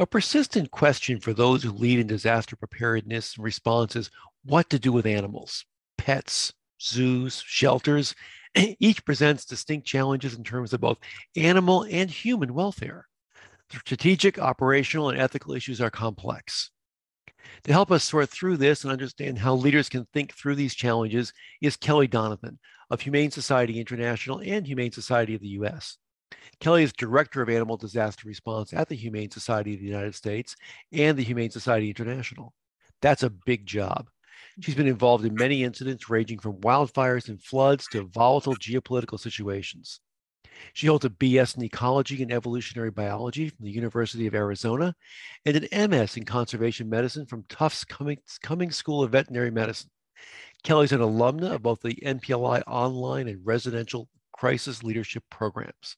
A persistent question for those who lead in disaster preparedness and response is what to do with animals, pets, zoos, shelters. Each presents distinct challenges in terms of both animal and human welfare. The strategic, operational, and ethical issues are complex. To help us sort through this and understand how leaders can think through these challenges is Kelly Donovan of Humane Society International and Humane Society of the US. Kelly is Director of Animal Disaster Response at the Humane Society of the United States and the Humane Society International. That's a big job. She's been involved in many incidents ranging from wildfires and floods to volatile geopolitical situations. She holds a BS in Ecology and Evolutionary Biology from the University of Arizona and an MS in Conservation Medicine from Tufts Cummings, School of Veterinary Medicine. Kelly's an alumna of both the NPLI online and residential crisis leadership programs.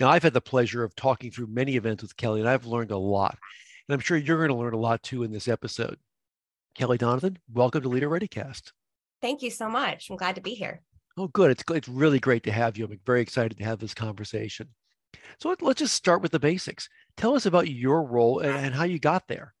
Now, I've had the pleasure of talking through many events with Kelly, and I've learned a lot. And I'm sure you're going to learn a lot too in this episode. Kelly Donovan, welcome to Leader ReadyCast. Thank you so much. I'm glad to be here. Oh, good. It's it's really great to have you. I'm very excited to have this conversation. So let, us just start with the basics. Tell us about your role and, and how you got there.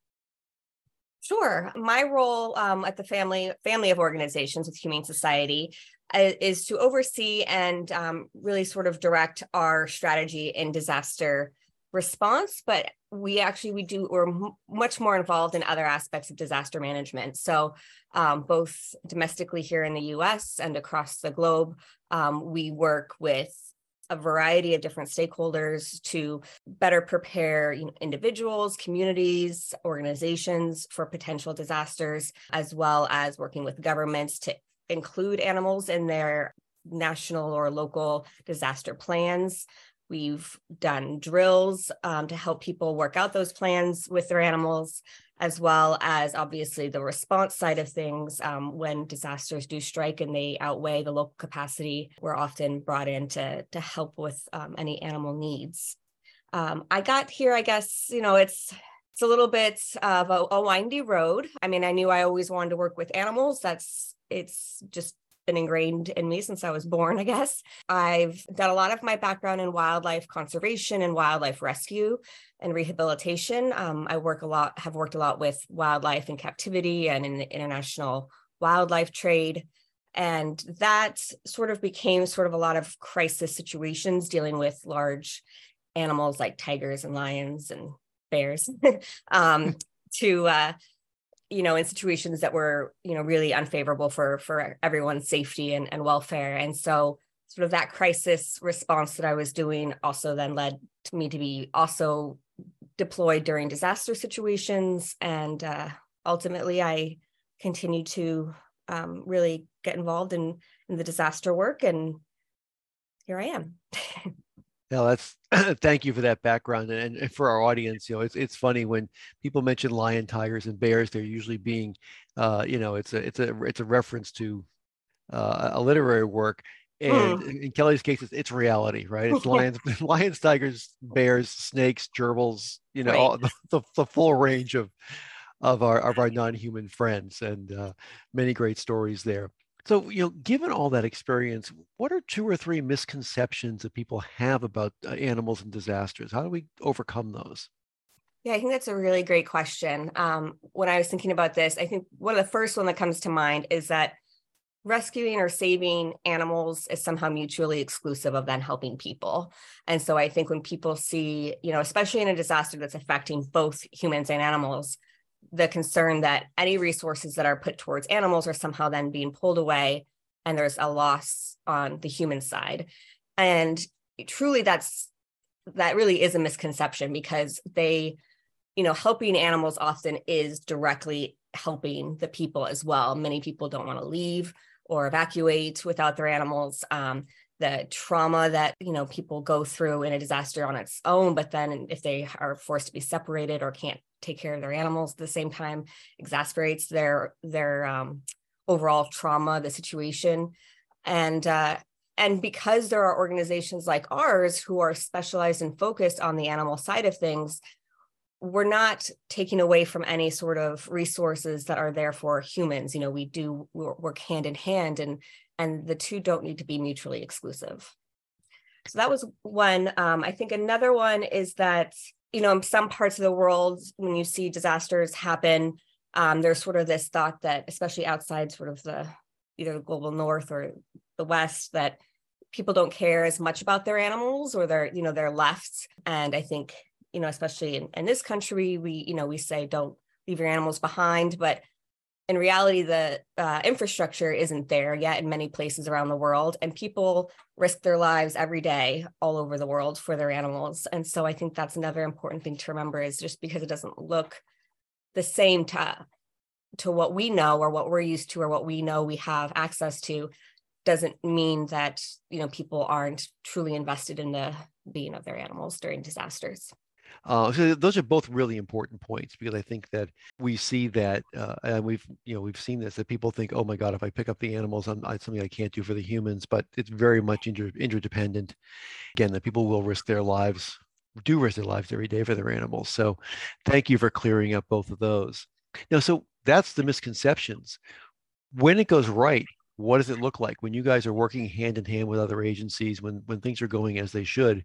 Sure. My role um, at the family family of organizations with Humane Society is to oversee and um, really sort of direct our strategy in disaster response but we actually we do we're much more involved in other aspects of disaster management. So um, both domestically here in the us and across the globe um, we work with a variety of different stakeholders to better prepare you know, individuals, communities, organizations for potential disasters, as well as working with governments to include animals in their national or local disaster plans. We've done drills um, to help people work out those plans with their animals, as well as obviously the response side of things. Um, when disasters do strike and they outweigh the local capacity, we're often brought in to, to help with um, any animal needs. Um, I got here, I guess, you know, it's it's a little bit of a, a windy road. I mean, I knew I always wanted to work with animals. That's it's just been ingrained in me since I was born, I guess. I've done a lot of my background in wildlife conservation and wildlife rescue and rehabilitation. Um, I work a lot, have worked a lot with wildlife in captivity and in the international wildlife trade. And that sort of became sort of a lot of crisis situations dealing with large animals like tigers and lions and bears um, to uh, you know in situations that were you know really unfavorable for for everyone's safety and, and welfare. And so sort of that crisis response that i was doing also then led to me to be also deployed during disaster situations. And uh, ultimately i continued to um, really get involved in in the disaster work. And here i am Yeah, that's thank you for that background and, and, for our audience. You know, it's it's funny when people mention lion, tigers, and bears. They're usually being, uh, you know, it's a it's a it's a reference to uh, a literary work. And mm. in Kelly's case, it's, it's reality, right? It's lions, lions, tigers, bears, snakes, gerbils. You know, right. all, the, the, the full range of of our of our non-human friends, and uh, many great stories there. So, you know, given all that experience, what are two or three misconceptions that people have about uh, animals and disasters? How do we overcome those? Yeah, I think that's a really great question. Um, when I was thinking about this, I think one of the first one that comes to mind is that rescuing or saving animals is somehow mutually exclusive of then helping people. And so I think when people see, you know, especially in a disaster that's affecting both humans and animals, the concern that any resources that are put towards animals are somehow then being pulled away and there's a loss on the human side. And truly that's that really is a misconception because they you know helping animals often is directly helping the people as well. Many people don't want to leave or evacuate without their animals. Um, the trauma that you know people go through in a disaster on its own but then if they are forced to be separated or can't take care of their animals at the same time exasperates their their um, overall trauma the situation. And uh, and because there are organizations like ours who are specialized and focused on the animal side of things we're not taking away from any sort of resources that are there for humans. You know we do work hand in hand and and the two don't need to be mutually exclusive. So that was one. Um, i think another one is that you know in some parts of the world when you see disasters happen um, there's sort of this thought that especially outside sort of the either the global north or the west that people don't care as much about their animals or their you know their left. And i think you know especially in, in this country we you know we say don't leave your animals behind but in reality the uh, infrastructure isn't there yet in many places around the world and people risk their lives every day all over the world for their animals. And so i think that's another important thing to remember is just because it doesn't look the same to to what we know or what we're used to or what we know we have access to doesn't mean that you know people aren't truly invested in the being of their animals during disasters uh, so those are both really important points because I think that we see that, uh, and we've you know we've seen this that people think, oh my God, if I pick up the animals, I'm, it's something I can't do for the humans. But it's very much inter- interdependent. Again, that people will risk their lives, do risk their lives every day for their animals. So, thank you for clearing up both of those. Now, so that's the misconceptions. When it goes right, what does it look like when you guys are working hand in hand with other agencies when when things are going as they should?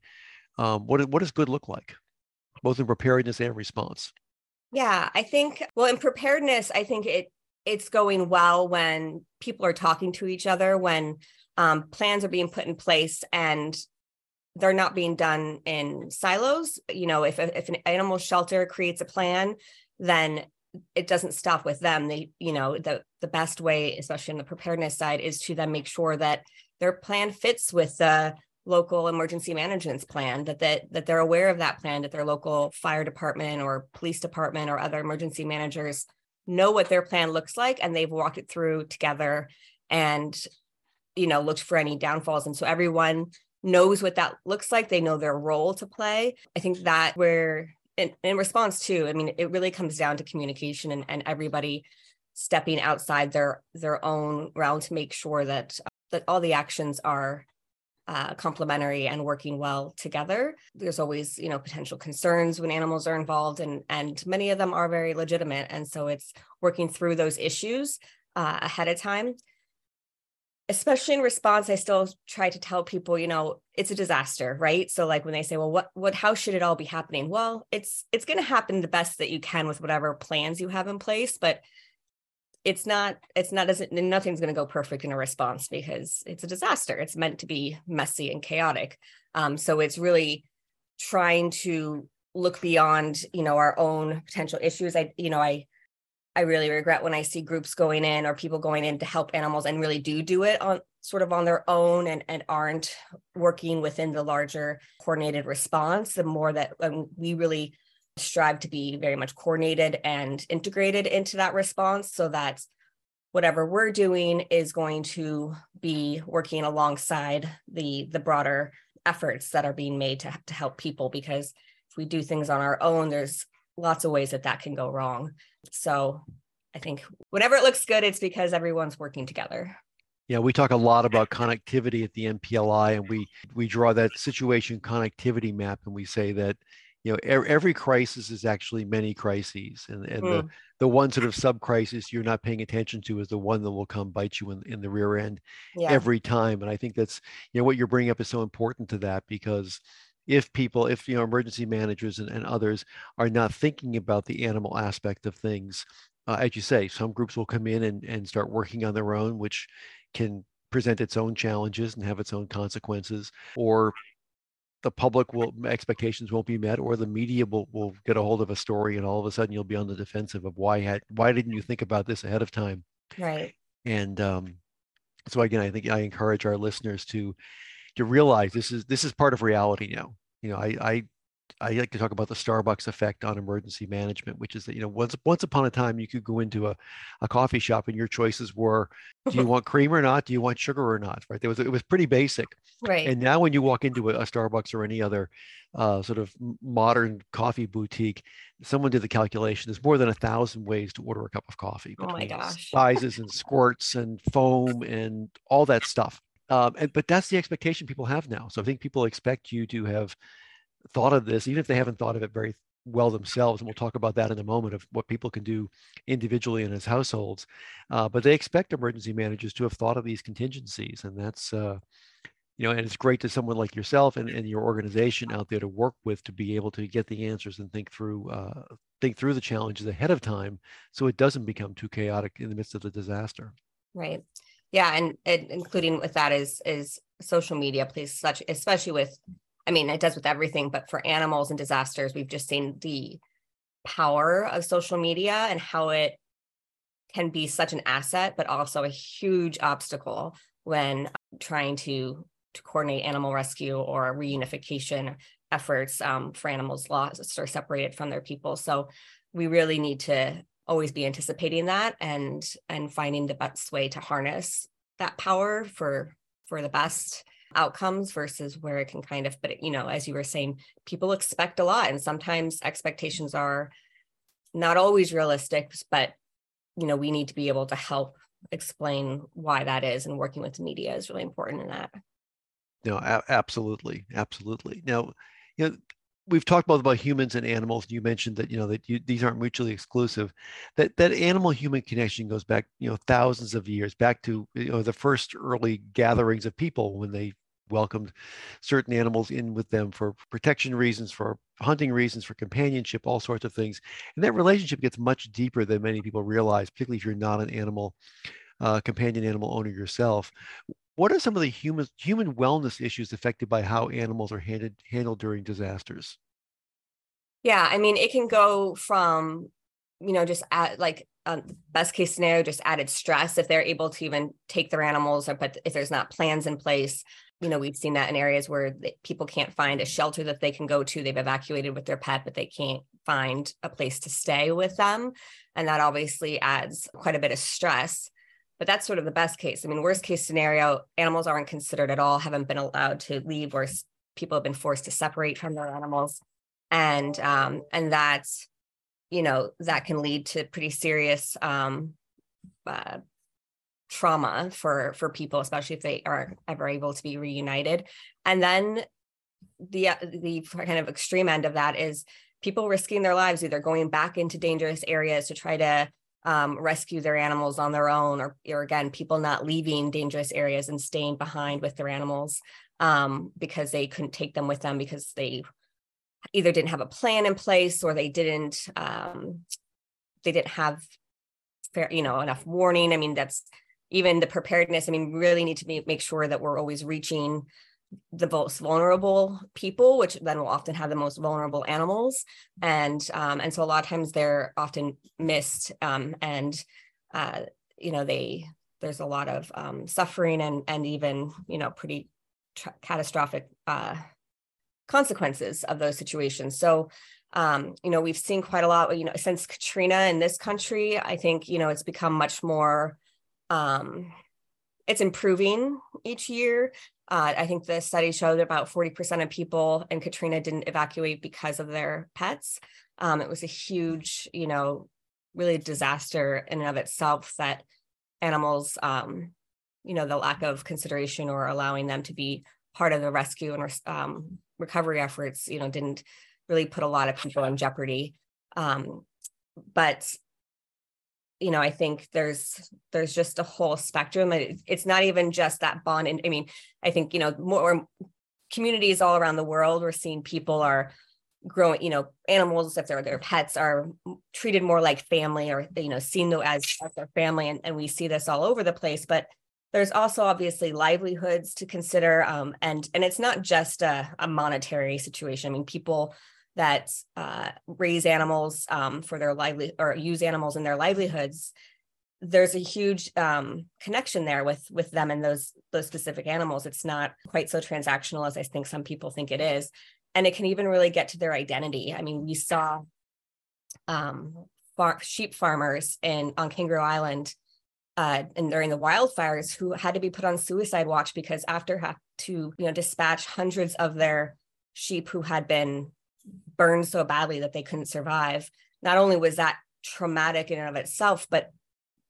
Um, what what does good look like? Both in preparedness and response? Yeah, I think well in preparedness, I think it it's going well when people are talking to each other, when um, plans are being put in place and they're not being done in silos. You know, if if an animal shelter creates a plan, then it doesn't stop with them. They, you know, the the best way, especially on the preparedness side, is to then make sure that their plan fits with the local emergency management's plan that, that that they're aware of that plan that their local fire department or police department or other emergency managers know what their plan looks like and they've walked it through together and you know looked for any downfalls. And so everyone knows what that looks like. They know their role to play. I think that where in, in response to i mean it really comes down to communication and, and everybody stepping outside their their own realm to make sure that that all the actions are uh, complementary and working well together. There's always, you know, potential concerns when animals are involved, and and many of them are very legitimate. And so it's working through those issues uh, ahead of time. Especially in response, I still try to tell people, you know, it's a disaster, right? So like when they say, well, what what how should it all be happening? Well, it's it's going to happen the best that you can with whatever plans you have in place, but it's not it's not as nothing's going to go perfect in a response because it's a disaster. It's meant to be messy and chaotic. Um, so it's really trying to look beyond you know our own potential issues. I you know i i really regret when i see groups going in or people going in to help animals and really do do it on sort of on their own and and aren't working within the larger coordinated response the more that um, we really strive to be very much coordinated and integrated into that response so that whatever we're doing is going to be working alongside the the broader efforts that are being made to, to help people because if we do things on our own there's lots of ways that that can go wrong. So i think whenever it looks good it's because everyone's working together. Yeah, we talk a lot about connectivity at the NPLI, and we we draw that situation connectivity map, and we say that you know every crisis is actually many crises and, and mm. the, the one sort of sub crisis you're not paying attention to is the one that will come bite you in, in the rear end yeah. every time and i think that's you know what you're bringing up is so important to that because if people if you know emergency managers and, and others are not thinking about the animal aspect of things uh, as you say some groups will come in and, and start working on their own which can present its own challenges and have its own consequences or the public will expectations won't be met or the media will, will get a hold of a story and all of a sudden you'll be on the defensive of why had why didn't you think about this ahead of time? Right. And um, so again i think i encourage our listeners to to realize this is this is part of reality now. You know i i I like to talk about the Starbucks effect on emergency management, which is that you know once once upon a time you could go into a, a coffee shop and your choices were do you want cream or not, do you want sugar or not, right? There was it was pretty basic, right? And now when you walk into a, a Starbucks or any other uh, sort of modern coffee boutique, someone did the calculation. There's more than a thousand ways to order a cup of coffee. Oh my gosh! Sizes and squirts and foam and all that stuff. Um, and, but that's the expectation people have now. So I think people expect you to have thought of this, even if they haven't thought of it very well themselves. And we'll talk about that in a moment of what people can do individually and as households. Uh, but they expect emergency managers to have thought of these contingencies. And that's, uh, you know, and it's great to someone like yourself and, and your organization out there to work with to be able to get the answers and think through uh, think through the challenges ahead of time so it doesn't become too chaotic in the midst of the disaster. Right. Yeah, and, and including with that is is social media plays such especially with I mean, it does with everything, but for animals and disasters, we've just seen the power of social media and how it can be such an asset, but also a huge obstacle when trying to, to coordinate animal rescue or reunification efforts um, for animals lost or separated from their people. So we really need to always be anticipating that and and finding the best way to harness that power for for the best outcomes versus where it can kind of but you know as you were saying people expect a lot and sometimes expectations are not always realistic but you know we need to be able to help explain why that is and working with the media is really important in that no a- absolutely absolutely now you know we've talked both about humans and animals. You mentioned that you know that you, these aren't mutually exclusive. That that animal human connection goes back you know thousands of years back to you know the first early gatherings of people when they welcomed certain animals in with them for protection reasons, for hunting reasons, for companionship, all sorts of things. And that relationship gets much deeper than many people realize, particularly if you're not an animal uh, companion animal owner yourself. What are some of the human human wellness issues affected by how animals are handed, handled during disasters? Yeah, I mean, it can go from, you know, just at like um, best case scenario, just added stress if they're able to even take their animals, or but if there's not plans in place, you know, we've seen that in areas where people can't find a shelter that they can go to. They've evacuated with their pet, but they can't find a place to stay with them. And that obviously adds quite a bit of stress. But that's sort of the best case. I mean, worst case scenario, animals aren't considered at all, haven't been allowed to leave, or people have been forced to separate from their animals. And um, and that's, you know, that can lead to pretty serious um, uh, trauma for for people especially if they are ever able to be reunited. And then the the kind of extreme end of that is people risking their lives either going back into dangerous areas to try to um, rescue their animals on their own or, or again people not leaving dangerous areas and staying behind with their animals um, because they couldn't take them with them because they either didn't have a plan in place or they didn't um, they didn't have fair you know enough warning. I mean that's even the preparedness i mean really need to be, make sure that we're always reaching the most vulnerable people which then will often have the most vulnerable animals. And um, and so a lot of times they're often missed um, and uh, you know they there's a lot of um, suffering and and even you know pretty catastrophic uh, consequences of those situations. So um, you know we've seen quite a lot you know since katrina in this country i think you know it's become much more um, it's improving each year. Uh, I think the study showed about 40% of people in Katrina didn't evacuate because of their pets. Um, it was a huge, you know, really disaster in and of itself that animals, um, you know, the lack of consideration or allowing them to be part of the rescue and um, recovery efforts, you know, didn't really put a lot of people in jeopardy. Um, but you know i think there's there's just a whole spectrum. It's not even just that bond. And i mean i think you know more communities all around the world we're seeing people are growing you know animals if they're their pets are treated more like family or you know seen though as, as their family. And, and we see this all over the place but there's also obviously livelihoods to consider um, and and it's not just a, a monetary situation. I mean people that uh, raise animals um, for their lively or use animals in their livelihoods there's a huge um, connection there with with them and those those specific animals it's not quite so transactional as i think some people think it is and it can even really get to their identity. I mean, we saw um, far, sheep farmers in on Kangaroo Island uh, and during the wildfires who had to be put on suicide watch because after have to you know dispatch hundreds of their sheep who had been burned so badly that they couldn't survive. Not only was that traumatic in and of itself, but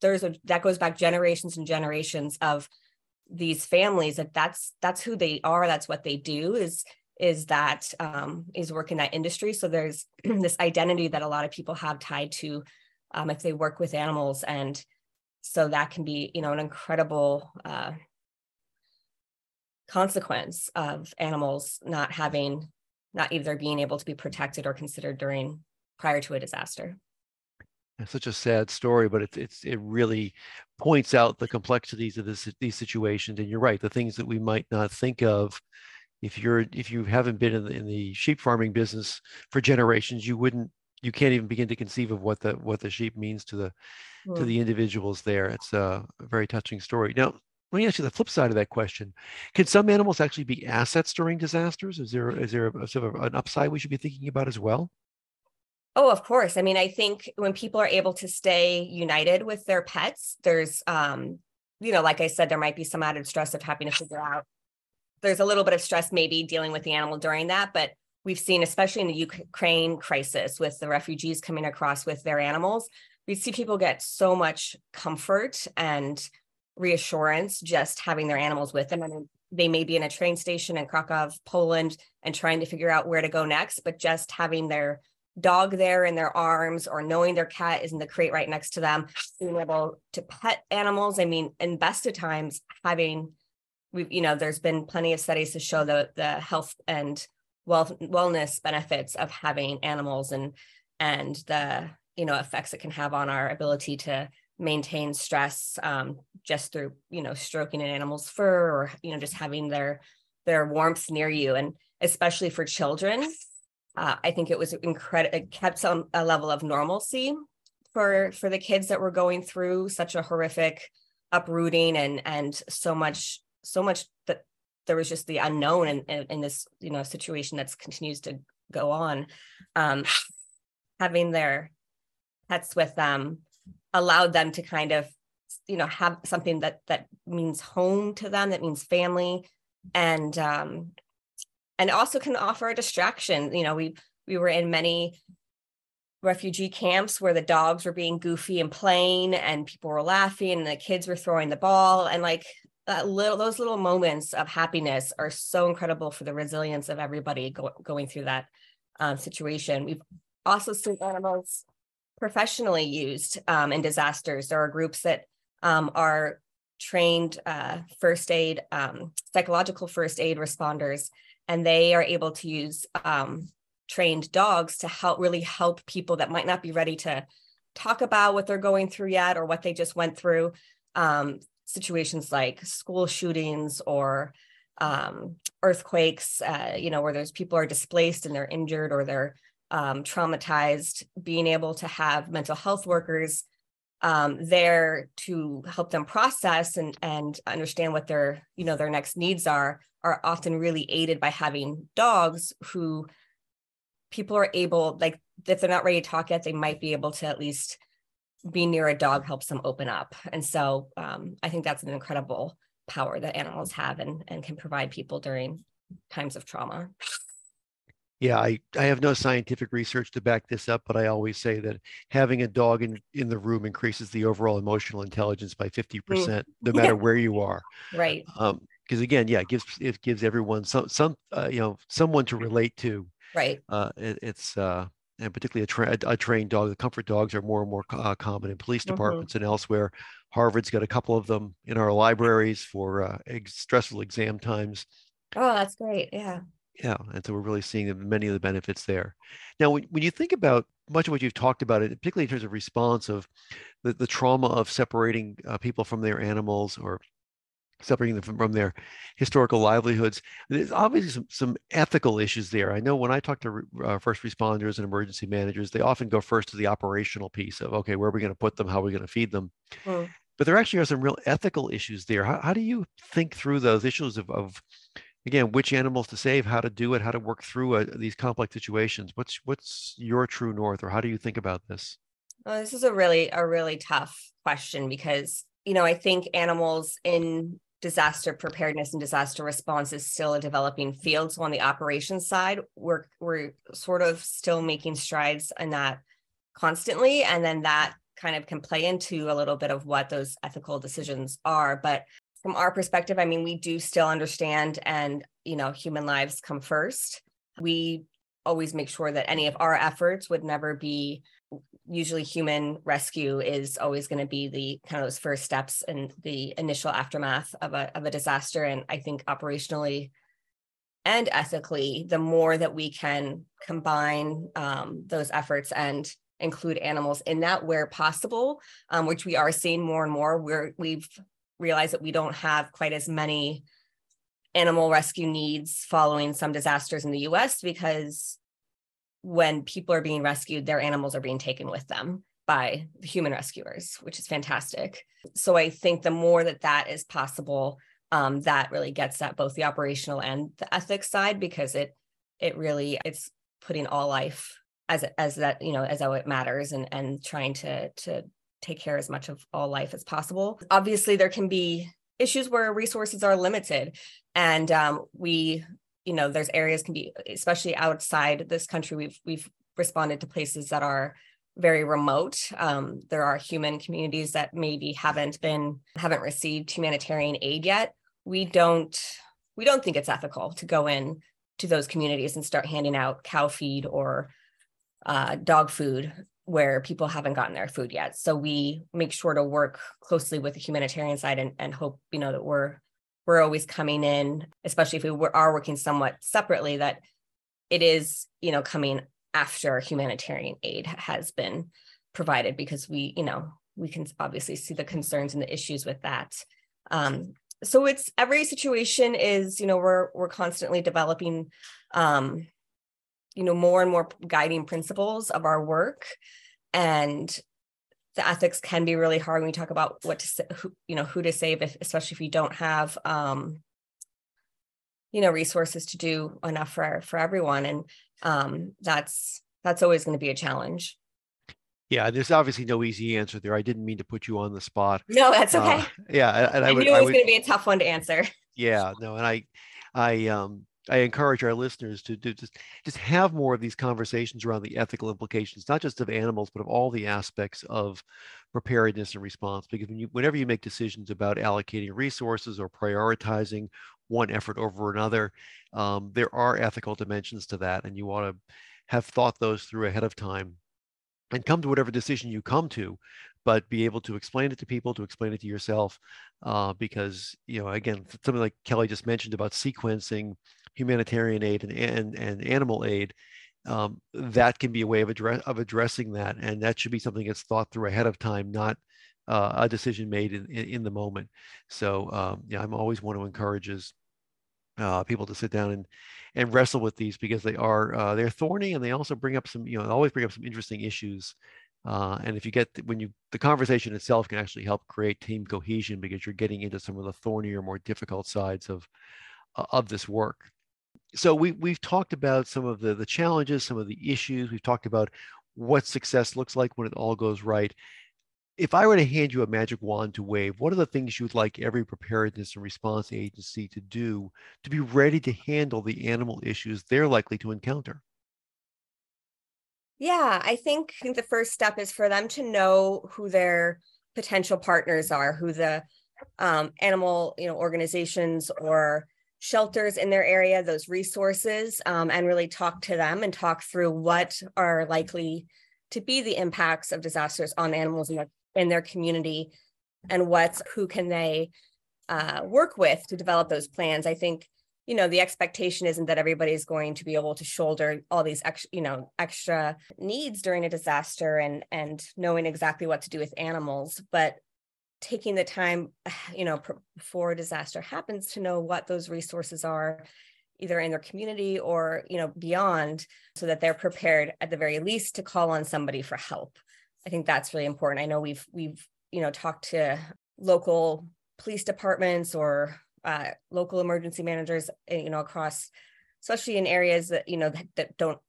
there's a that goes back generations and generations of these families that that's that's who they are. That's what they do is is that um, is work in that industry. So there's this identity that a lot of people have tied to um, if they work with animals. And so that can be you know an incredible uh, consequence of animals not having not either being able to be protected or considered during prior to a disaster it's such a sad story, but it's it's it really points out the complexities of this these situations. And you're right, the things that we might not think of if you're if you haven't been in the, in the sheep farming business for generations, you wouldn't you can't even begin to conceive of what the what the sheep means to the mm. to hmm. the individuals there. It's a, a very touching story. Now, let me ask you the flip side of that question. Can some animals actually be assets during disasters? Is there is there a, sort of an upside we should be thinking about as well? Oh, of course. I mean, I think when people are able to stay united with their pets, there's, um, you know, like I said, there might be some added stress of having to figure out. There's a little bit of stress maybe dealing with the animal during that, but we've seen, especially in the Ukraine crisis with the refugees coming across with their animals, we see people get so much comfort and reassurance just having their animals with them. I mean, they may be in a train station in Krakow, Poland, and trying to figure out where to go next, but just having their dog there in their arms or knowing their cat is in the crate right next to them, being able to pet animals. I mean, in best of times, having we've, you know, there's been plenty of studies to show the the health and well wellness benefits of having animals and and the you know effects it can have on our ability to maintain stress um, just through you know stroking an animal's fur or you know just having their their warmth near you and especially for children uh, I think it was incredible. It kept some a level of normalcy for for the kids that were going through such a horrific uprooting and and so much so much that there was just the unknown in, in, in this you know situation that continues to go on. Um, having their pets with them allowed them to kind of you know have something that that means home to them that means family and um and also can offer a distraction. You know, we we were in many refugee camps where the dogs were being goofy and playing and people were laughing and the kids were throwing the ball and like that little those little moments of happiness are so incredible for the resilience of everybody go, going through that um, situation we've also seen animals professionally used um, in disasters. There are groups that um, are trained uh, first aid um, psychological first aid responders and they are able to use um, trained dogs to help really help people that might not be ready to talk about what they're going through yet or what they just went through um, situations like school shootings or um, earthquakes uh, you know where there's people are displaced and they're injured or they're um, traumatized being able to have mental health workers um, there to help them process and and understand what their you know their next needs are are often really aided by having dogs who people are able like if they're not ready to talk yet they might be able to at least be near a dog helps them open up. And so um, i think that's an incredible power that animals have and, and can provide people during times of trauma yeah, I, I have no scientific research to back this up, but I always say that having a dog in, in the room increases the overall emotional intelligence by 50%, mm. no matter where you are. Right. Um, because again, yeah, it gives it gives everyone some some uh, you know someone to relate to. Right. Uh, it, it's uh, and particularly a, tra- a, trained dog. The comfort dogs are more and more uh, common in police mm-hmm. departments mm-hmm. and elsewhere. Harvard's got a couple of them in our libraries for uh, ex- stressful exam times. Oh, that's great. Yeah. Yeah, and so we're really seeing many of the benefits there. Now, when, when you think about much of what you've talked about, it particularly in terms of response of the, the trauma of separating uh, people from their animals or separating them from, from, their historical livelihoods, there's obviously some, some ethical issues there. I know when I talk to uh, first responders and emergency managers, they often go first to the operational piece of, okay, where are we going to put them? How are we going to feed them? Mm. But there actually are some real ethical issues there. How, how do you think through those issues of, of again, which animals to save, how to do it, how to work through uh, these complex situations. What's what's your true north, or how do you think about this? Well, this is a really a really tough question because you know I think animals in disaster preparedness and disaster response is still a developing field. So on the operations side, we're we're sort of still making strides in that constantly, and then that kind of can play into a little bit of what those ethical decisions are. But from our perspective, I mean, we do still understand and, you know, human lives come first. We always make sure that any of our efforts would never be usually human rescue is always going to be the kind of those first steps in the initial aftermath of a of a disaster and i think operationally and ethically the more that we can combine um, those efforts and include animals in that where possible um, which we are seeing more and more we're we've realize that we don't have quite as many animal rescue needs following some disasters in the US because when people are being rescued, their animals are being taken with them by the human rescuers, which is fantastic. So I think the more that that is possible, um, that really gets at both the operational and the ethics side because it it really it's putting all life as as that you know as how it matters and and trying to to take care as much of all life as possible. Obviously, there can be issues where resources are limited, and um, we, you know, there's areas can be, especially outside this country. We've we've responded to places that are very remote. Um, there are human communities that maybe haven't been haven't received humanitarian aid yet. We don't we don't think it's ethical to go in to those communities and start handing out cow feed or uh, dog food where people haven't gotten their food yet. So we make sure to work closely with the humanitarian side and, and hope, you know, that we're we're always coming in, especially if we are working somewhat separately, that it is, you know, coming after humanitarian aid has been provided because we, you know, we can obviously see the concerns and the issues with that. Um, so it's every situation is, you know, we're we're constantly developing um, you know more and more guiding principles of our work and the ethics can be really hard when we talk about what to say, who, you know who to save if, especially if you don't have um you know resources to do enough for for everyone and um that's that's always going to be a challenge yeah, there's obviously no easy answer there. I didn't mean to put you on the spot. No, that's okay. Uh, yeah, and I, I would, knew it was going to be a tough one to answer. Yeah, no, and I, I, um, I encourage our listeners to, just just have more of these conversations around the ethical implications, not just of animals, but of all the aspects of preparedness and response. Because when you, whenever you make decisions about allocating resources or prioritizing one effort over another, um, there are ethical dimensions to that, and you want to have thought those through ahead of time and come to whatever decision you come to but be able to explain it to people to explain it to yourself uh, because you know again something like kelly just mentioned about sequencing humanitarian aid and, and, and animal aid, um, that can be a way of, address, of addressing that. And that should be something that's thought through ahead of time, not uh, a decision made in, in, in the moment. So um, yeah, I'm always want to encourage uh, people to sit down and and wrestle with these because they are uh, they're thorny and they also bring up some you know always bring up some interesting issues uh, and if you get when you the conversation itself can actually help create team cohesion because you're getting into some of the thornier more difficult sides of uh, of this work so we we've talked about some of the the challenges, some of the issues. We've talked about what success looks like when it all goes right. If I were to hand you a magic wand to wave, what are the things you'd like every preparedness and response agency to do to be ready to handle the animal issues they're likely to encounter? Yeah, I think, the first step is for them to know who their potential partners are, who the um, animal, you know, organizations or shelters in their area, those resources, um, and really talk to them and talk through what are likely to be the impacts of disasters on animals in their, in their community and what's who can they uh, work with to develop those plans. I think you know the expectation isn't that everybody's going to be able to shoulder all these extra you know extra needs during a disaster and and knowing exactly what to do with animals but taking the time you know before a disaster happens to know what those resources are either in their community or you know beyond so that they're prepared at the very least to call on somebody for help i think that's really important i know we've we've you know talked to local police departments or uh, local emergency managers, eh, you know, across, especially in areas that, you know, that, that don't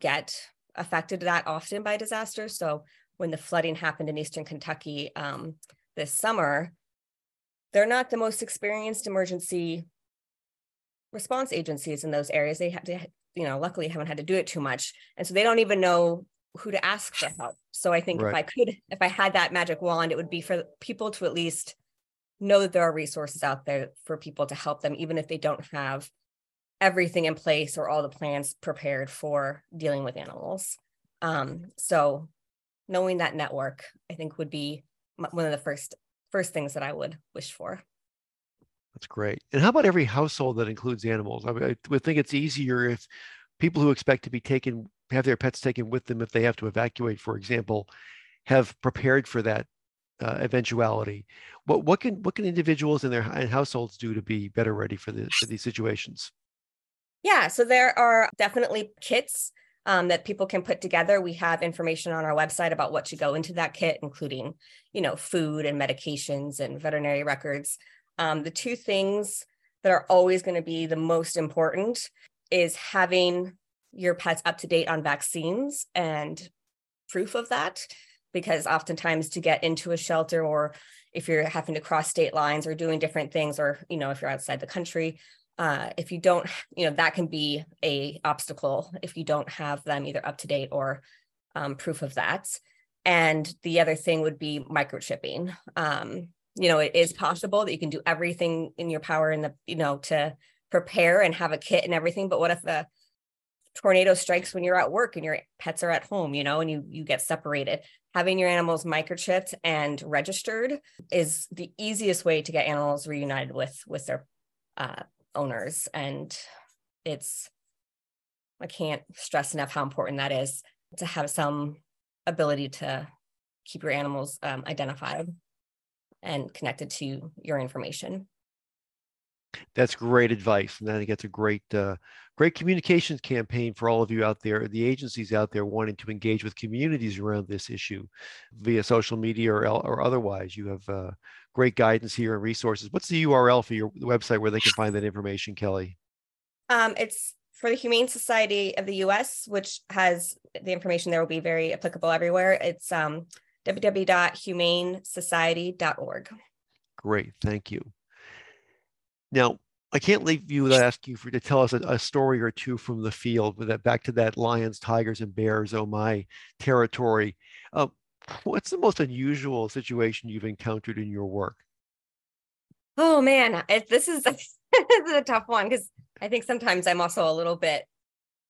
get affected that often by disasters. So when the flooding happened in Eastern Kentucky um, this summer, they're not the most experienced emergency response agencies in those areas. They have to, you know, luckily haven't had to do it too much. And so they don't even know who to ask for help. So I think right. if I could, if I had that magic wand, it would be for people to at least know that there are resources out there for people to help them, even if they don't have everything in place or all the plans prepared for dealing with animals. Um, so knowing that network, I think would be one of the first first things that I would wish for. That's great. And how about every household that includes animals? I, mean, I would think it's easier if people who expect to be taken have their pets taken with them if they have to evacuate, for example, have prepared for that uh, eventuality. What what can what can individuals and their and households do to be better ready for the for these situations? Yeah, so there are definitely kits um, that people can put together. We have information on our website about what should go into that kit, including, you know, food and medications and veterinary records. Um, the two things that are always going to be the most important is having your pets up to date on vaccines and proof of that because oftentimes to get into a shelter or if you're having to cross state lines or doing different things or you know if you're outside the country uh, if you don't you know that can be a obstacle if you don't have them either up to date or um, proof of that. And the other thing would be microchipping. Um, you know it is possible that you can do everything in your power in the you know to prepare and have a kit and everything but what if the tornado strikes when you're at work and your pets are at home you know and you you get separated? Having your animals microchipped and registered is the easiest way to get animals reunited with with their uh, owners and it's i can't stress enough how important that is to have some ability to keep your animals um, identified and connected to your information that's great advice, and I think that's a great, uh, great communications campaign for all of you out there, the agencies out there wanting to engage with communities around this issue via social media or, or otherwise. You have uh, great guidance here and resources. What's the URL for your website where they can find that information, Kelly? Um, it's for the Humane Society of the U.S., which has the information there will be very applicable everywhere. It's um, www.humanesociety.org. Great, thank you. Now, I can't leave you without asking you for to tell us a, a, story or two from the field. With that, back to that lions, tigers, and bears, oh my territory. Uh, what's the most unusual situation you've encountered in your work? Oh man, this is a, this is a tough one because I think sometimes I'm also a little bit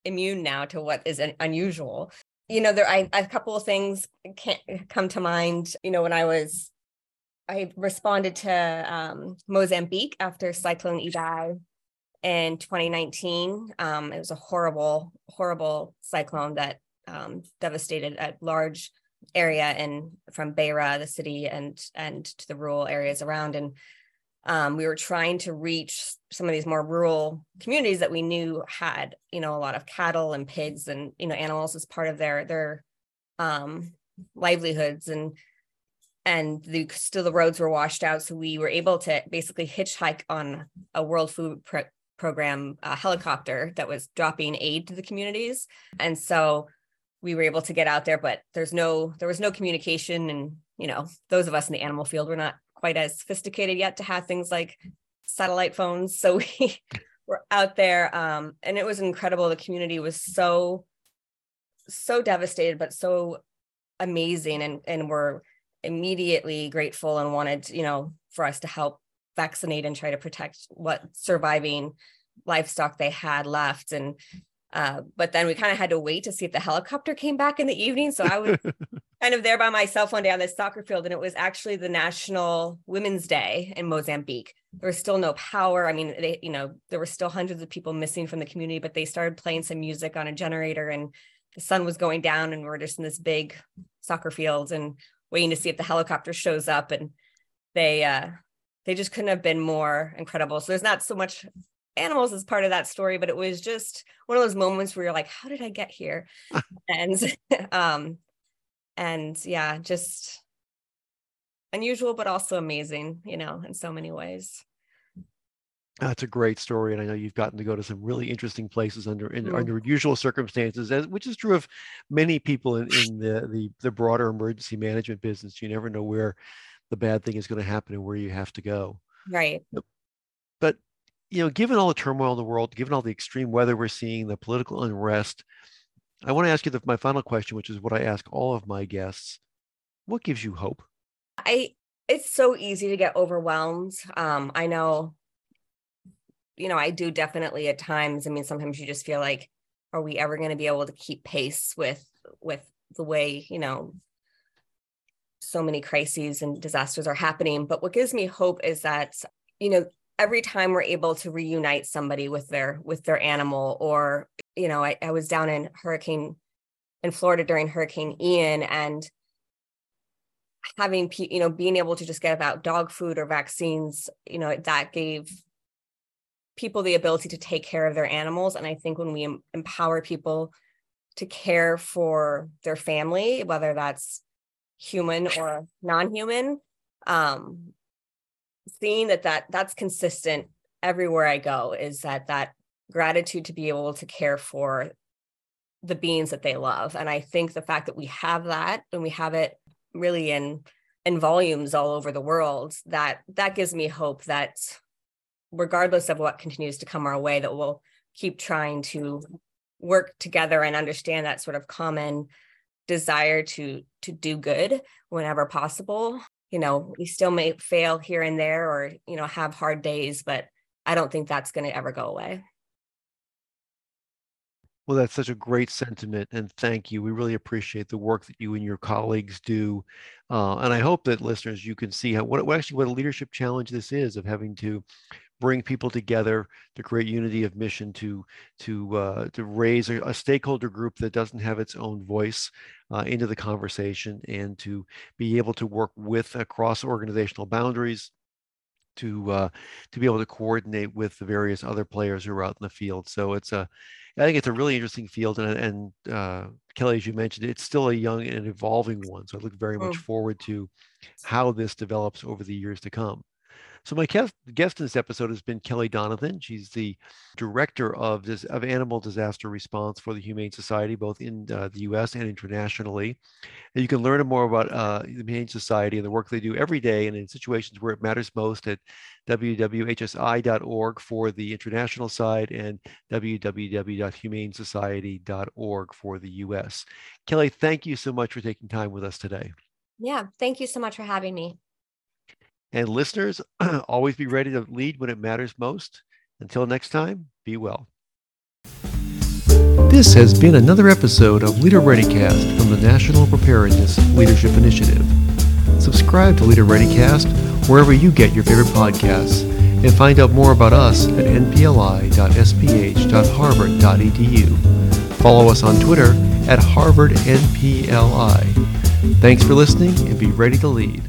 immune now to what is unusual. You know, there I, a couple of things can't come to mind. You know, when I was I responded to um, Mozambique after Cyclone Idai in 2019. Um, it was a horrible, horrible cyclone that um, devastated a large area and from Beira, the city, and and to the rural areas around. And um, we were trying to reach some of these more rural communities that we knew had, you know, a lot of cattle and pigs and you know animals as part of their their um, livelihoods. And and the still the roads were washed out. So we were able to basically hitchhike on a world food Pro- program uh, helicopter that was dropping aid to the communities. And so we were able to get out there but there's no there was no communication. And you know those of us in the animal field were not quite as sophisticated yet to have things like satellite phones. So we were out there um, and it was incredible. The community was so so devastated but so amazing and and we're immediately grateful and wanted, you know, for us to help vaccinate and try to protect what surviving livestock they had left. And uh, but then we kind of had to wait to see if the helicopter came back in the evening. So I was kind of there by myself one day on this soccer field, and it was actually the National Women's Day in Mozambique. There was still no power. I mean, they, you know, there were still hundreds of people missing from the community, but they started playing some music on a generator, and the sun was going down, and we we're just in this big soccer field, and waiting to see if the helicopter shows up and they uh they just couldn't have been more incredible so there's not so much animals as part of that story but it was just one of those moments where you're like how did i get here and um and yeah just unusual but also amazing you know in so many ways That's a great story, and I know you've gotten to go to some really interesting places under in, mm. under unusual circumstances, as, which is true of many people in, in the, the the broader emergency management business. You never know where the bad thing is going to happen and where you have to go. Right. But you know, given all the turmoil in the world, given all the extreme weather we're seeing, the political unrest, I want to ask you the, my final question, which is what I ask all of my guests: What gives you hope? I it's so easy to get overwhelmed. Um, I know you know, I do definitely at times. I mean, sometimes you just feel like, are we ever going to be able to keep pace with with the way you know so many crises and disasters are happening? But what gives me hope is that you know every time we're able to reunite somebody with their with their animal, or you know, I, I was down in Hurricane in Florida during Hurricane Ian and having you know being able to just get about dog food or vaccines you know that gave people the ability to take care of their animals. And I think when we empower people to care for their family, whether that's human or non-human, um, seeing that that that's consistent everywhere I go is that that gratitude to be able to care for the beings that they love. And I think the fact that we have that and we have it really in in volumes all over the world, that that gives me hope that regardless of what continues to come our way, that we'll keep trying to work together and understand that sort of common desire to to do good whenever possible you know we still may fail here and there or you know have hard days but i don't think that's going to ever go away. Well that's such a great sentiment and thank you. We really appreciate the work that you and your colleagues do uh, and i hope that listeners you can see how what actually what a leadership challenge this is of having to bring people together to create unity of mission to to uh, to raise a, a, stakeholder group that doesn't have its own voice uh, into the conversation and to be able to work with across organizational boundaries to uh, to be able to coordinate with the various other players who are out in the field so it's a I think it's a really interesting field, and, and uh, Kelly, as you mentioned, it's still a young and evolving one. So I look very much mm. forward to how this develops over the years to come. So my guest, guest in this episode has been Kelly Donovan. She's the director of this, of animal disaster response for the Humane Society, both in uh, the U.S. and internationally. And you can learn more about uh, the Humane Society and the work they do every day, and in situations where it matters most at www.hsi.org for the international side and www.humanesociety.org for the U.S. Kelly, thank you so much for taking time with us today. Yeah, thank you so much for having me. And listeners, always be ready to lead when it matters most. Until next time, be well. This has been another episode of Leader ReadyCast from the National Preparedness Leadership Initiative. Subscribe to Leader ReadyCast wherever you get your favorite podcasts and find out more about us at npli.sph.harvard.edu. Follow us on Twitter at HarvardNPLI. Thanks for listening and be ready to lead.